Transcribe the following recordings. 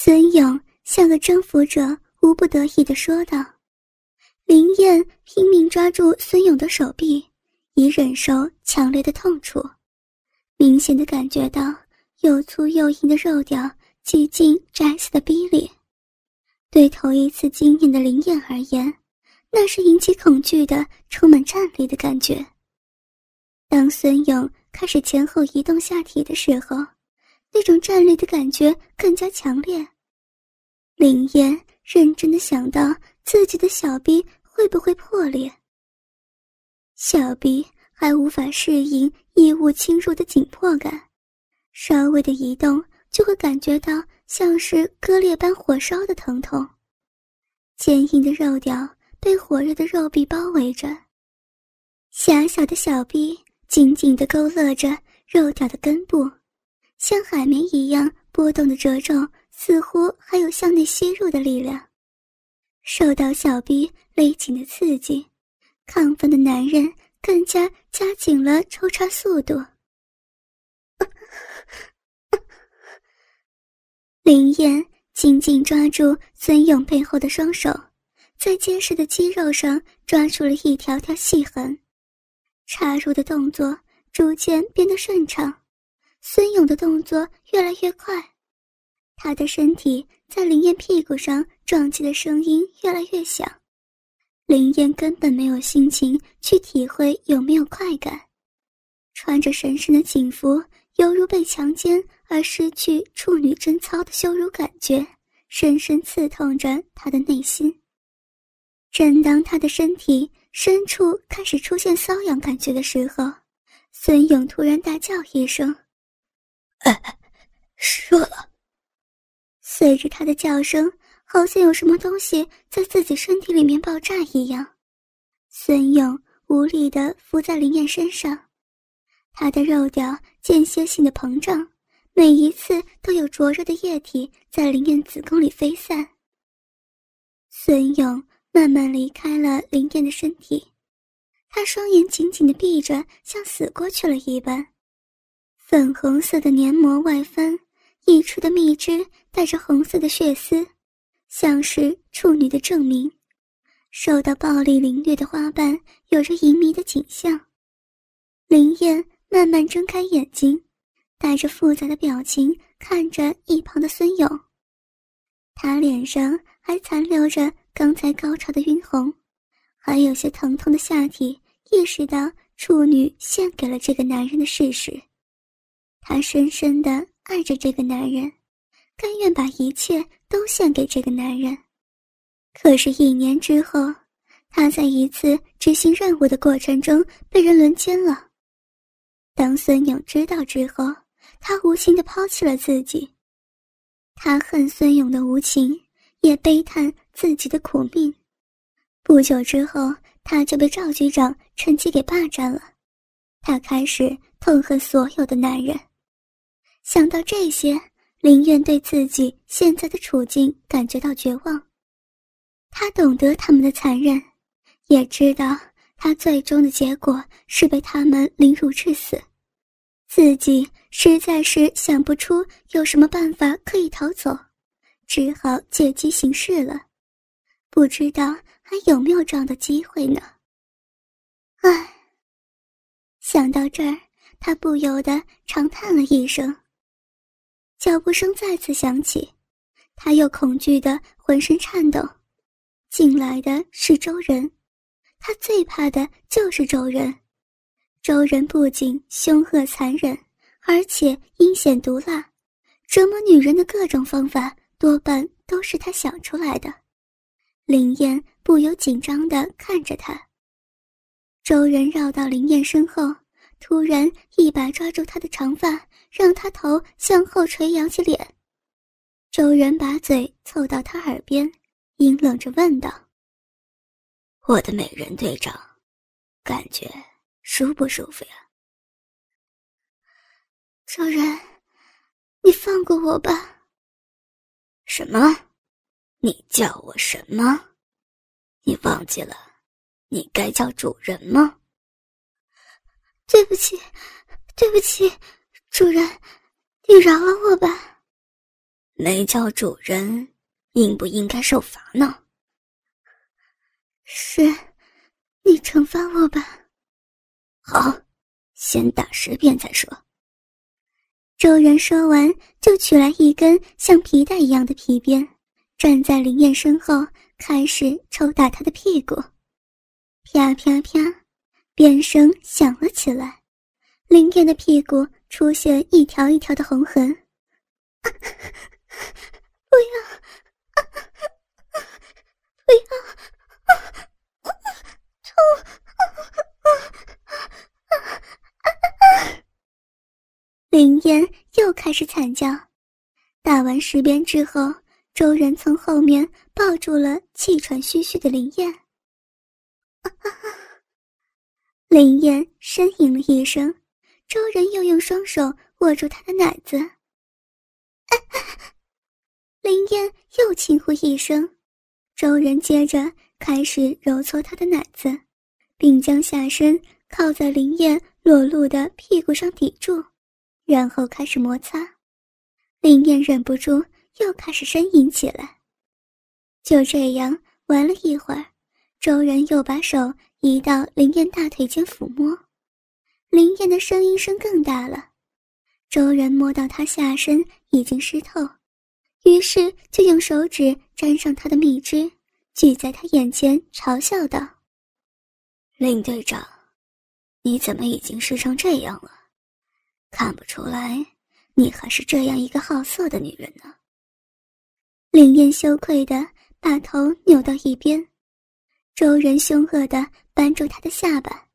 孙勇像个征服者，无不得意的说道。林燕拼命抓住孙勇的手臂，以忍受强烈的痛楚，明显的感觉到又粗又硬的肉条几近窄死的逼里。对头一次经验的林燕而言，那是引起恐惧的、充满战栗的感觉。当孙勇开始前后移动下体的时候，那种战栗的感觉更加强烈。林燕认真的想到自己的小臂会不会破裂。小臂还无法适应异物侵入的紧迫感，稍微的移动就会感觉到像是割裂般火烧的疼痛。坚硬的肉条被火热的肉壁包围着，狭小的小臂紧紧地勾勒着肉条的根部。像海绵一样波动的褶皱，似乎还有向内吸入的力量。受到小臂勒紧的刺激，亢奋的男人更加加紧了抽插速度。林燕紧紧抓住孙勇背后的双手，在结实的肌肉上抓出了一条条细痕，插入的动作逐渐变得顺畅。孙勇的动作越来越快，他的身体在林燕屁股上撞击的声音越来越响。林燕根本没有心情去体会有没有快感，穿着神圣的警服，犹如被强奸而失去处女贞操的羞辱感觉，深深刺痛着他的内心。正当他的身体深处开始出现瘙痒感觉的时候，孙勇突然大叫一声。哎，射了！随着他的叫声，好像有什么东西在自己身体里面爆炸一样。孙勇无力地伏在林燕身上，他的肉条间歇性的膨胀，每一次都有灼热的液体在林燕子宫里飞散。孙勇慢慢离开了林燕的身体，他双眼紧紧地闭着，像死过去了一般。粉红色的黏膜外翻溢出的蜜汁带着红色的血丝，像是处女的证明。受到暴力凌虐的花瓣有着淫迷的景象。林燕慢慢睁开眼睛，带着复杂的表情看着一旁的孙勇。他脸上还残留着刚才高潮的晕红，还有些疼痛的下体，意识到处女献给了这个男人的事实。她深深的爱着这个男人，甘愿把一切都献给这个男人。可是，一年之后，他在一次执行任务的过程中被人轮奸了。当孙勇知道之后，他无情的抛弃了自己。他恨孙勇的无情，也悲叹自己的苦命。不久之后，他就被赵局长趁机给霸占了。他开始痛恨所有的男人。想到这些，林愿对自己现在的处境感觉到绝望。他懂得他们的残忍，也知道他最终的结果是被他们凌辱致死。自己实在是想不出有什么办法可以逃走，只好借机行事了。不知道还有没有这样的机会呢？唉，想到这儿，他不由得长叹了一声。脚步声再次响起，他又恐惧的浑身颤抖。进来的是周人，他最怕的就是周人。周人不仅凶恶残忍，而且阴险毒辣，折磨女人的各种方法多半都是他想出来的。林燕不由紧张的看着他。周人绕到林燕身后。突然，一把抓住他的长发，让他头向后垂，扬起脸。周人把嘴凑到他耳边，阴冷着问道：“我的美人队长，感觉舒不舒服呀？”周人，你放过我吧。什么？你叫我什么？你忘记了，你该叫主人吗？对不起，对不起，主人，你饶了我吧。没叫主人，应不应该受罚呢？是，你惩罚我吧。好，先打十遍再说。周然说完，就取来一根像皮带一样的皮鞭，站在林燕身后，开始抽打她的屁股。啪啪啪，鞭声响了起来，林燕的屁股出现一条一条的红痕。不要，不要，痛！林燕又开始惨叫，打完十鞭之后，周人从后面抱住了气喘吁吁的林燕。林燕呻吟了一声，周人又用双手握住她的奶子。林燕又轻呼一声，周人接着开始揉搓她的奶子，并将下身靠在林燕裸露的屁股上抵住。然后开始摩擦，林燕忍不住又开始呻吟起来。就这样玩了一会儿，周人又把手移到林燕大腿间抚摸，林燕的声音声更大了。周人摸到她下身已经湿透，于是就用手指沾上她的蜜汁，举在她眼前嘲笑道：“林队长，你怎么已经湿成这样了？”看不出来，你还是这样一个好色的女人呢。林燕羞愧的把头扭到一边，周人凶恶的扳住他的下巴，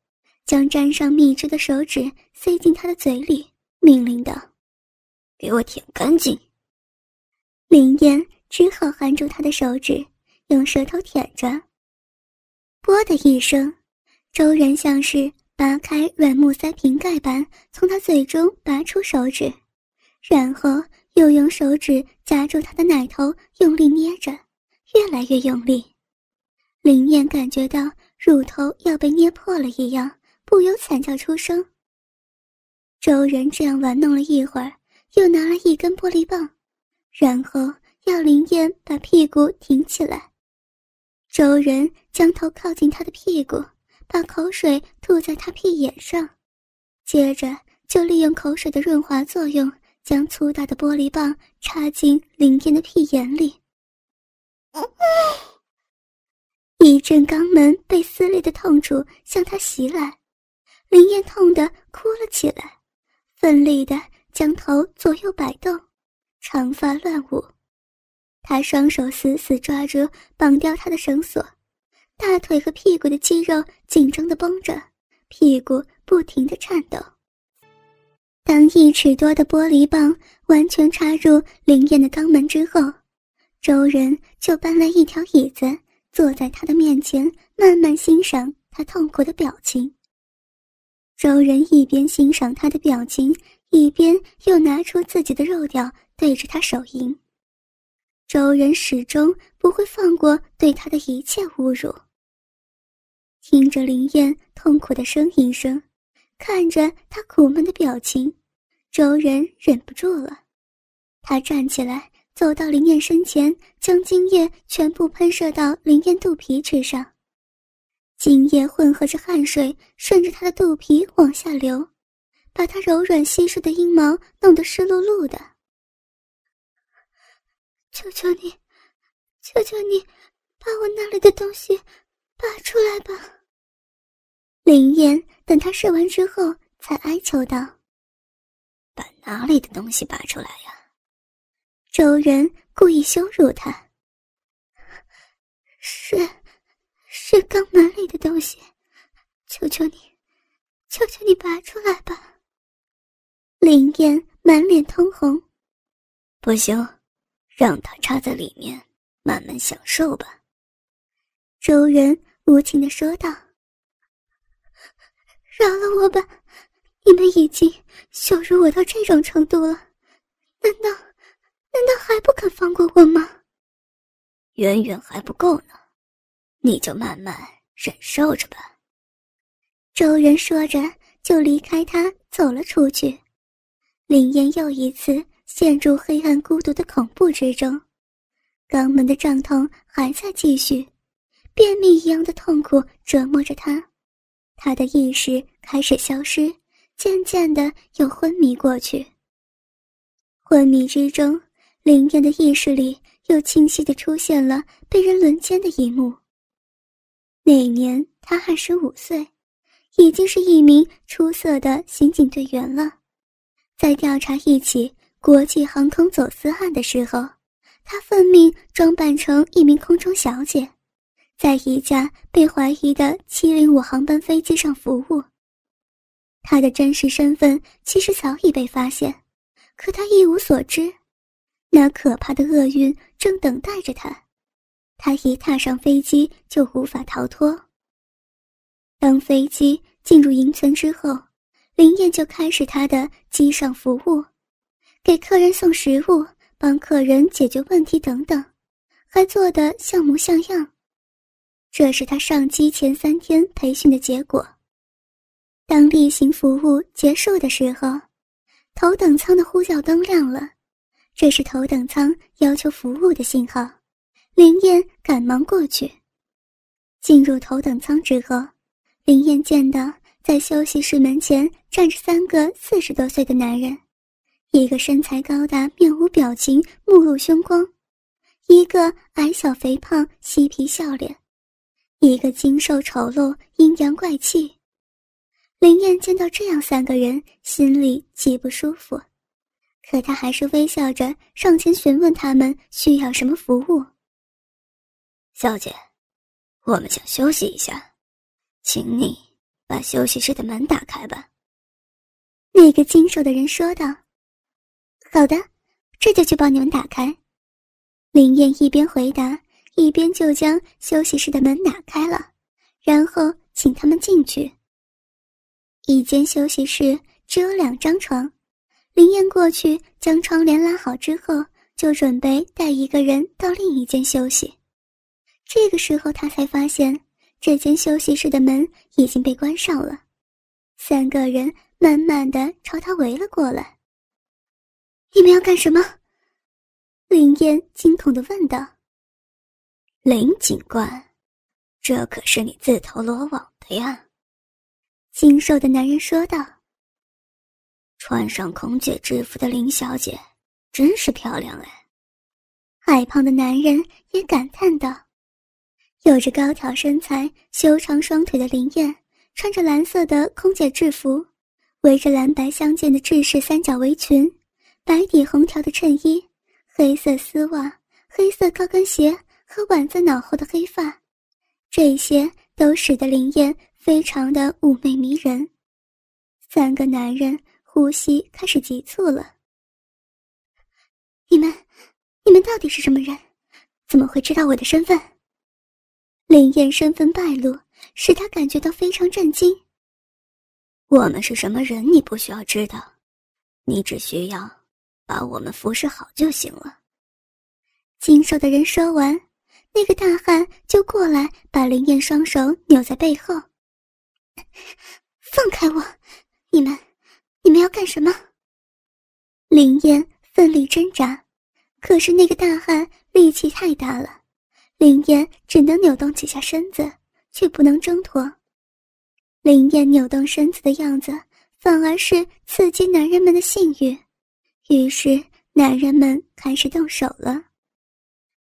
将沾上蜜汁的手指塞进他的嘴里，命令道：“给我舔干净。”林燕只好含住他的手指，用舌头舔着。啵的一声，周人像是。拔开软木塞瓶盖般，从他嘴中拔出手指，然后又用手指夹住他的奶头，用力捏着，越来越用力。林燕感觉到乳头要被捏破了一样，不由惨叫出声。周人这样玩弄了一会儿，又拿了一根玻璃棒，然后要林燕把屁股挺起来。周人将头靠近他的屁股。把口水吐在他屁眼上，接着就利用口水的润滑作用，将粗大的玻璃棒插进林燕的屁眼里。一阵肛门被撕裂的痛楚向他袭来，林燕痛得哭了起来，奋力的将头左右摆动，长发乱舞。他双手死死抓住绑掉他的绳索。大腿和屁股的肌肉紧张的绷着，屁股不停的颤抖。当一尺多的玻璃棒完全插入林燕的肛门之后，周人就搬来一条椅子，坐在他的面前，慢慢欣赏他痛苦的表情。周人一边欣赏他的表情，一边又拿出自己的肉吊对着他手淫。周人始终不会放过对他的一切侮辱。听着林燕痛苦的呻吟声，看着他苦闷的表情，周人忍不住了。他站起来，走到林燕身前，将精液全部喷射到林燕肚皮之上。精液混合着汗水，顺着她的肚皮往下流，把她柔软稀疏的阴毛弄得湿漉漉的。求求你，求求你，把我那里的东西拔出来吧。林燕等他射完之后，才哀求道：“把哪里的东西拔出来呀？”周人故意羞辱他：“是，是肛门里的东西，求求你，求求你拔出来吧。”林燕满脸通红：“不行，让他插在里面，慢慢享受吧。”周人无情的说道。“饶了我吧，你们已经羞辱我到这种程度了，难道难道还不肯放过我吗？”远远还不够呢，你就慢慢忍受着吧。周人说着，就离开他，走了出去。林燕又一次陷入黑暗孤独的恐怖之中，肛门的胀痛还在继续，便秘一样的痛苦折磨着她。她的意识开始消失，渐渐的又昏迷过去。昏迷之中，林燕的意识里。又清晰的出现了被人轮奸的一幕。那年他二十五岁，已经是一名出色的刑警队员了。在调查一起国际航空走私案的时候，他奉命装扮成一名空中小姐，在一架被怀疑的七零五航班飞机上服务。他的真实身份其实早已被发现，可他一无所知。那可怕的厄运正等待着他，他一踏上飞机就无法逃脱。当飞机进入营村之后，林燕就开始他的机上服务，给客人送食物，帮客人解决问题等等，还做得像模像样。这是他上机前三天培训的结果。当例行服务结束的时候，头等舱的呼叫灯亮了。这是头等舱要求服务的信号，林燕赶忙过去。进入头等舱之后，林燕见到在休息室门前站着三个四十多岁的男人，一个身材高大、面无表情、目露凶光，一个矮小肥胖、嬉皮笑脸，一个精瘦丑陋、阴阳怪气。林燕见到这样三个人，心里极不舒服。可他还是微笑着上前询问他们需要什么服务。小姐，我们想休息一下，请你把休息室的门打开吧。那个精瘦的人说道。好的，这就去帮你们打开。林燕一边回答，一边就将休息室的门打开了，然后请他们进去。一间休息室只有两张床。林燕过去将窗帘拉好之后，就准备带一个人到另一间休息。这个时候，他才发现这间休息室的门已经被关上了。三个人慢慢的朝他围了过来。“你们要干什么？”林燕惊恐的问道。“林警官，这可是你自投罗网的呀。”精瘦的男人说道。穿上空姐制服的林小姐，真是漂亮哎！矮胖的男人也感叹道：“有着高挑身材、修长双腿的林燕，穿着蓝色的空姐制服，围着蓝白相间的制式三角围裙，白底红条的衬衣，黑色丝袜，黑色高跟鞋和挽在脑后的黑发，这些都使得林燕非常的妩媚迷人。三个男人。”呼吸开始急促了。你们，你们到底是什么人？怎么会知道我的身份？林燕身份败露，使他感觉到非常震惊。我们是什么人？你不需要知道，你只需要把我们服侍好就行了。精瘦的人说完，那个大汉就过来，把林燕双手扭在背后。放开我，你们！你们要干什么？林燕奋力挣扎，可是那个大汉力气太大了，林燕只能扭动几下身子，却不能挣脱。林燕扭动身子的样子，反而是刺激男人们的性欲，于是男人们开始动手了。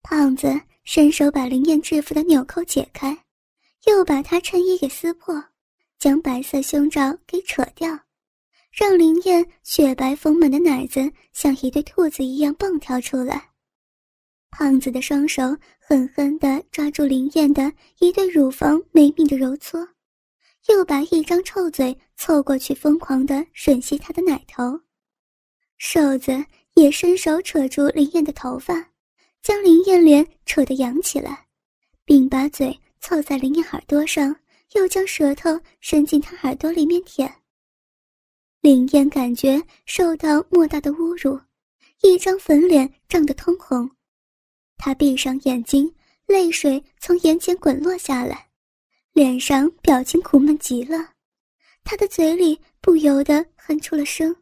胖子伸手把林燕制服的纽扣解开，又把她衬衣给撕破，将白色胸罩给扯掉。让林燕雪白丰满的奶子像一对兔子一样蹦跳出来，胖子的双手狠狠地抓住林燕的一对乳房，没命的揉搓，又把一张臭嘴凑过去，疯狂地吮吸她的奶头。瘦子也伸手扯住林燕的头发，将林燕脸扯得扬起来，并把嘴凑在林燕耳朵上，又将舌头伸进她耳朵里面舔。林燕感觉受到莫大的侮辱，一张粉脸涨得通红，她闭上眼睛，泪水从眼睑滚落下来，脸上表情苦闷极了，她的嘴里不由得哼出了声。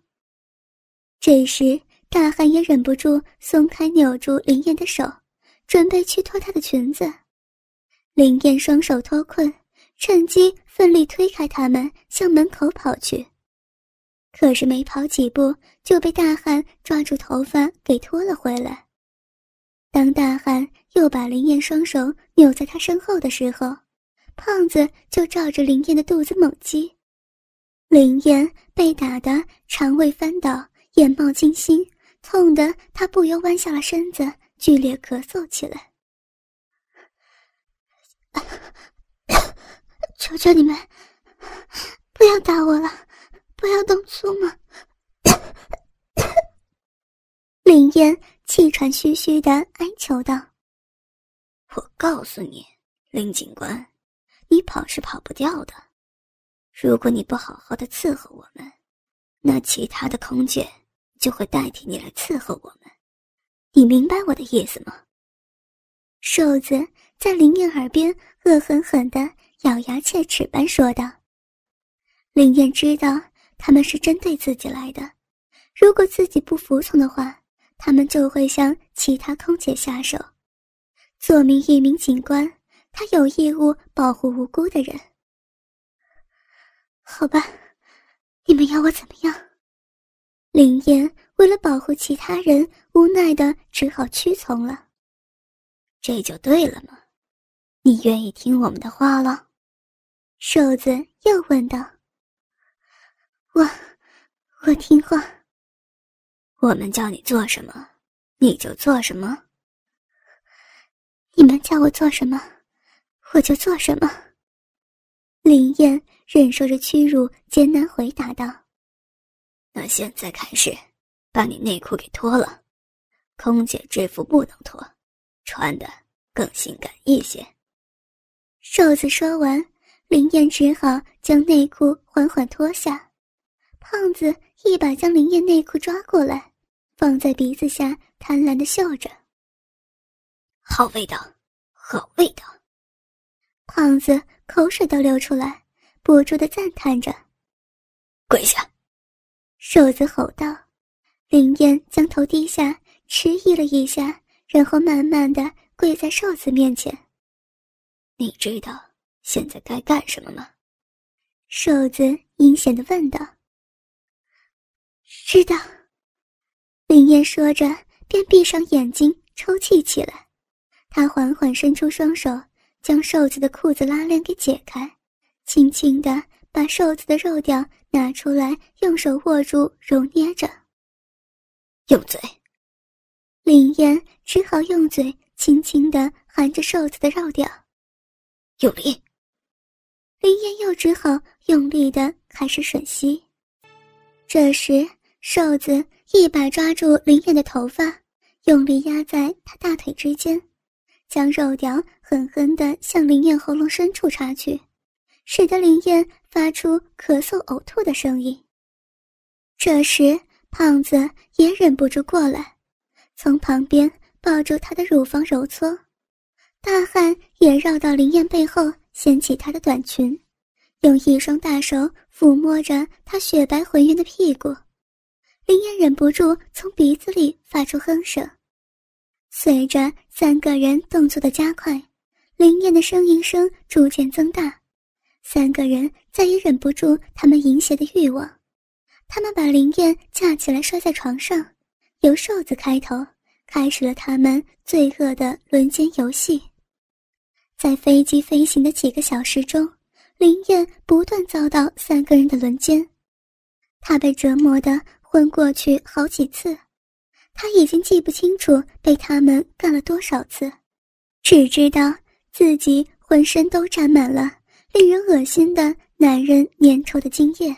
这时。大汉也忍不住松开扭住林燕的手，准备去脱她的裙子。林燕双手脱困，趁机奋力推开他们，向门口跑去。可是没跑几步，就被大汉抓住头发给拖了回来。当大汉又把林燕双手扭在他身后的时候，胖子就照着林燕的肚子猛击。林燕被打得肠胃翻倒，眼冒金星。痛得他不由弯下了身子，剧烈咳嗽起来。求求你们，不要打我了，不要动粗嘛！林燕气喘吁吁的哀求道：“我告诉你，林警官，你跑是跑不掉的。如果你不好好的伺候我们，那其他的空姐……”就会代替你来伺候我们，你明白我的意思吗？瘦子在林燕耳边恶狠狠地咬牙切齿般说道。林燕知道他们是针对自己来的，如果自己不服从的话，他们就会向其他空姐下手。作为一名警官，他有义务保护无辜的人。好吧，你们要我怎么样？林燕为了保护其他人，无奈的只好屈从了。这就对了嘛，你愿意听我们的话了？瘦子又问道。我，我听话。我们叫你做什么，你就做什么。你们叫我做什么，我就做什么。林燕忍受着屈辱，艰难回答道。那现在开始，把你内裤给脱了。空姐制服不能脱，穿的更性感一些。瘦子说完，林燕只好将内裤缓缓脱下。胖子一把将林燕内裤抓过来，放在鼻子下，贪婪的嗅着。好味道，好味道。胖子口水都流出来，不住的赞叹着。跪下。瘦子吼道：“林燕将头低下，迟疑了一下，然后慢慢的跪在瘦子面前。你知道现在该干什么吗？”瘦子阴险的问道。“知道。”林燕说着，便闭上眼睛抽泣起来。她缓缓伸出双手，将瘦子的裤子拉链给解开，轻轻的。把瘦子的肉条拿出来，用手握住揉捏着。用嘴，林燕只好用嘴轻轻的含着瘦子的肉条。用力，林燕又只好用力的开始吮吸。这时，瘦子一把抓住林燕的头发，用力压在她大腿之间，将肉条狠狠地向林燕喉咙深处插去。使得林燕发出咳嗽、呕吐的声音。这时，胖子也忍不住过来，从旁边抱住她的乳房揉搓。大汉也绕到林燕背后，掀起她的短裙，用一双大手抚摸着她雪白浑圆的屁股。林燕忍不住从鼻子里发出哼声。随着三个人动作的加快，林燕的声音声逐渐增大。三个人再也忍不住他们淫邪的欲望，他们把林燕架起来摔在床上，由瘦子开头，开始了他们罪恶的轮奸游戏。在飞机飞行的几个小时中，林燕不断遭到三个人的轮奸，她被折磨得昏过去好几次，她已经记不清楚被他们干了多少次，只知道自己浑身都沾满了。令人恶心的男人粘稠的精液。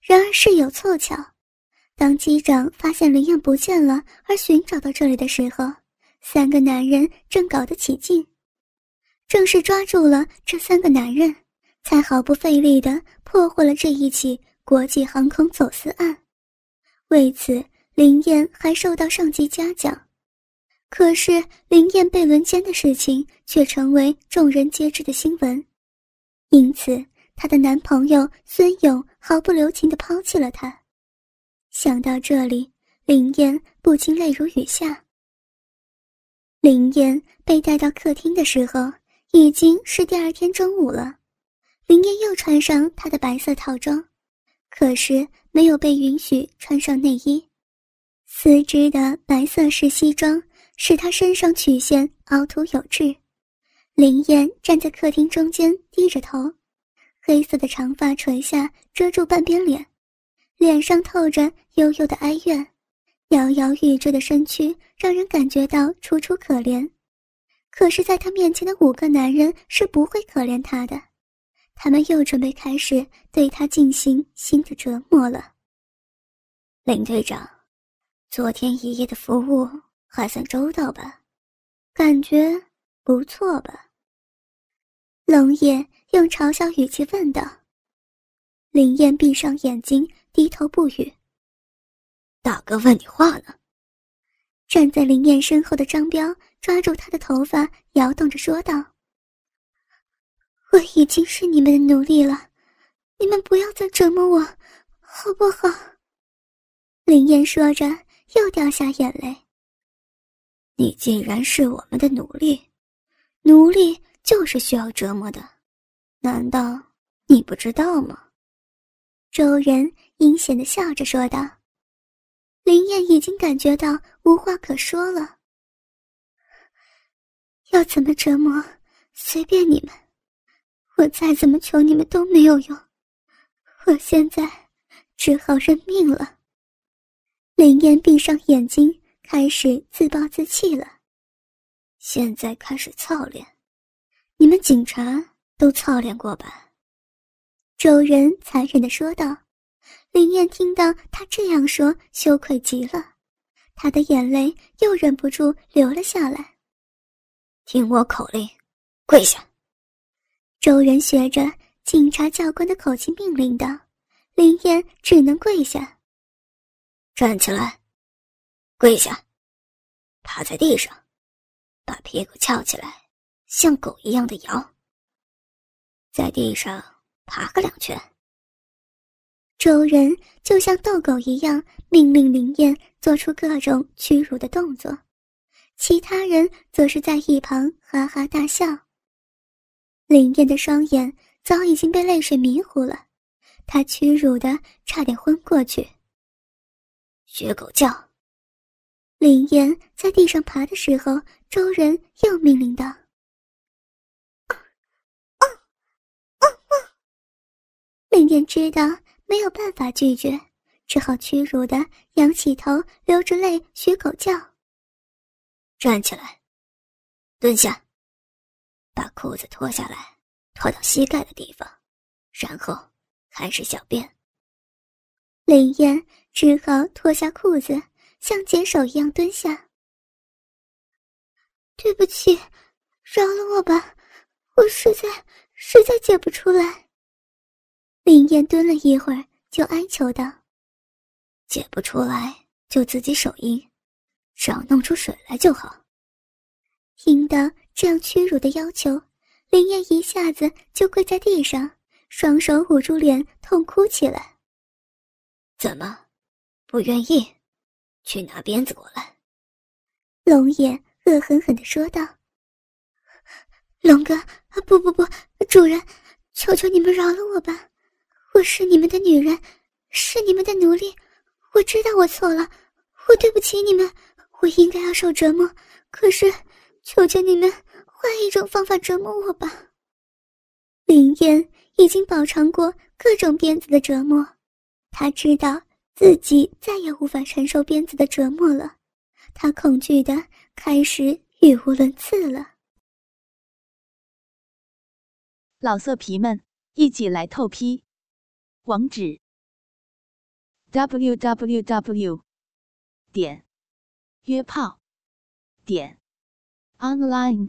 然而事有凑巧，当机长发现林燕不见了而寻找到这里的时候，三个男人正搞得起劲。正是抓住了这三个男人，才毫不费力地破获了这一起国际航空走私案。为此，林燕还受到上级嘉奖。可是，林燕被轮奸的事情却成为众人皆知的新闻，因此，她的男朋友孙勇毫不留情地抛弃了她。想到这里，林燕不禁泪如雨下。林燕被带到客厅的时候，已经是第二天中午了。林燕又穿上她的白色套装，可是没有被允许穿上内衣。丝织的白色式西装使她身上曲线凹凸有致。林燕站在客厅中间，低着头，黑色的长发垂下，遮住半边脸，脸上透着幽幽的哀怨，摇摇欲坠的身躯让人感觉到楚楚可怜。可是，在他面前的五个男人是不会可怜他的，他们又准备开始对他进行新的折磨了。林队长，昨天一夜的服务还算周到吧？感觉不错吧？龙爷用嘲笑语气问道。林燕闭上眼睛，低头不语。大哥问你话呢。站在林燕身后的张彪抓住她的头发，摇动着说道：“我已经是你们的奴隶了，你们不要再折磨我，好不好？”林燕说着，又掉下眼泪。你既然是我们的奴隶，奴隶就是需要折磨的，难道你不知道吗？周人阴险的笑着说道。林燕已经感觉到无话可说了。要怎么折磨，随便你们。我再怎么求你们都没有用。我现在只好认命了。林燕闭上眼睛，开始自暴自弃了。现在开始操练，你们警察都操练过吧？周人残忍的说道。林燕听到他这样说，羞愧极了，她的眼泪又忍不住流了下来。听我口令，跪下！周人学着警察教官的口气命令道。林燕只能跪下。站起来，跪下，趴在地上，把屁股翘起来，像狗一样的摇。在地上爬个两圈。周人就像逗狗一样命令林燕做出各种屈辱的动作，其他人则是在一旁哈哈大笑。林燕的双眼早已经被泪水迷糊了，她屈辱的差点昏过去。学狗叫！林燕在地上爬的时候，周人又命令道：“啊啊啊啊！”林燕知道。没有办法拒绝，只好屈辱的仰起头，流着泪学狗叫。站起来，蹲下，把裤子脱下来，脱到膝盖的地方，然后开始小便。林燕只好脱下裤子，像解手一样蹲下。对不起，饶了我吧，我实在实在解不出来。林燕蹲了一会儿，就哀求道：“解不出来就自己手淫，只要弄出水来就好。”听到这样屈辱的要求，林燕一下子就跪在地上，双手捂住脸，痛哭起来。“怎么，不愿意？去拿鞭子过来。”龙爷恶狠狠地说道。“龙哥，不不不，主人，求求你们饶了我吧。”我是你们的女人，是你们的奴隶。我知道我错了，我对不起你们。我应该要受折磨，可是，求求你们换一种方法折磨我吧。林燕已经饱尝过各种鞭子的折磨，她知道自己再也无法承受鞭子的折磨了，她恐惧的开始语无伦次了。老色皮们，一起来透批！网址：w w w. 点约炮点 online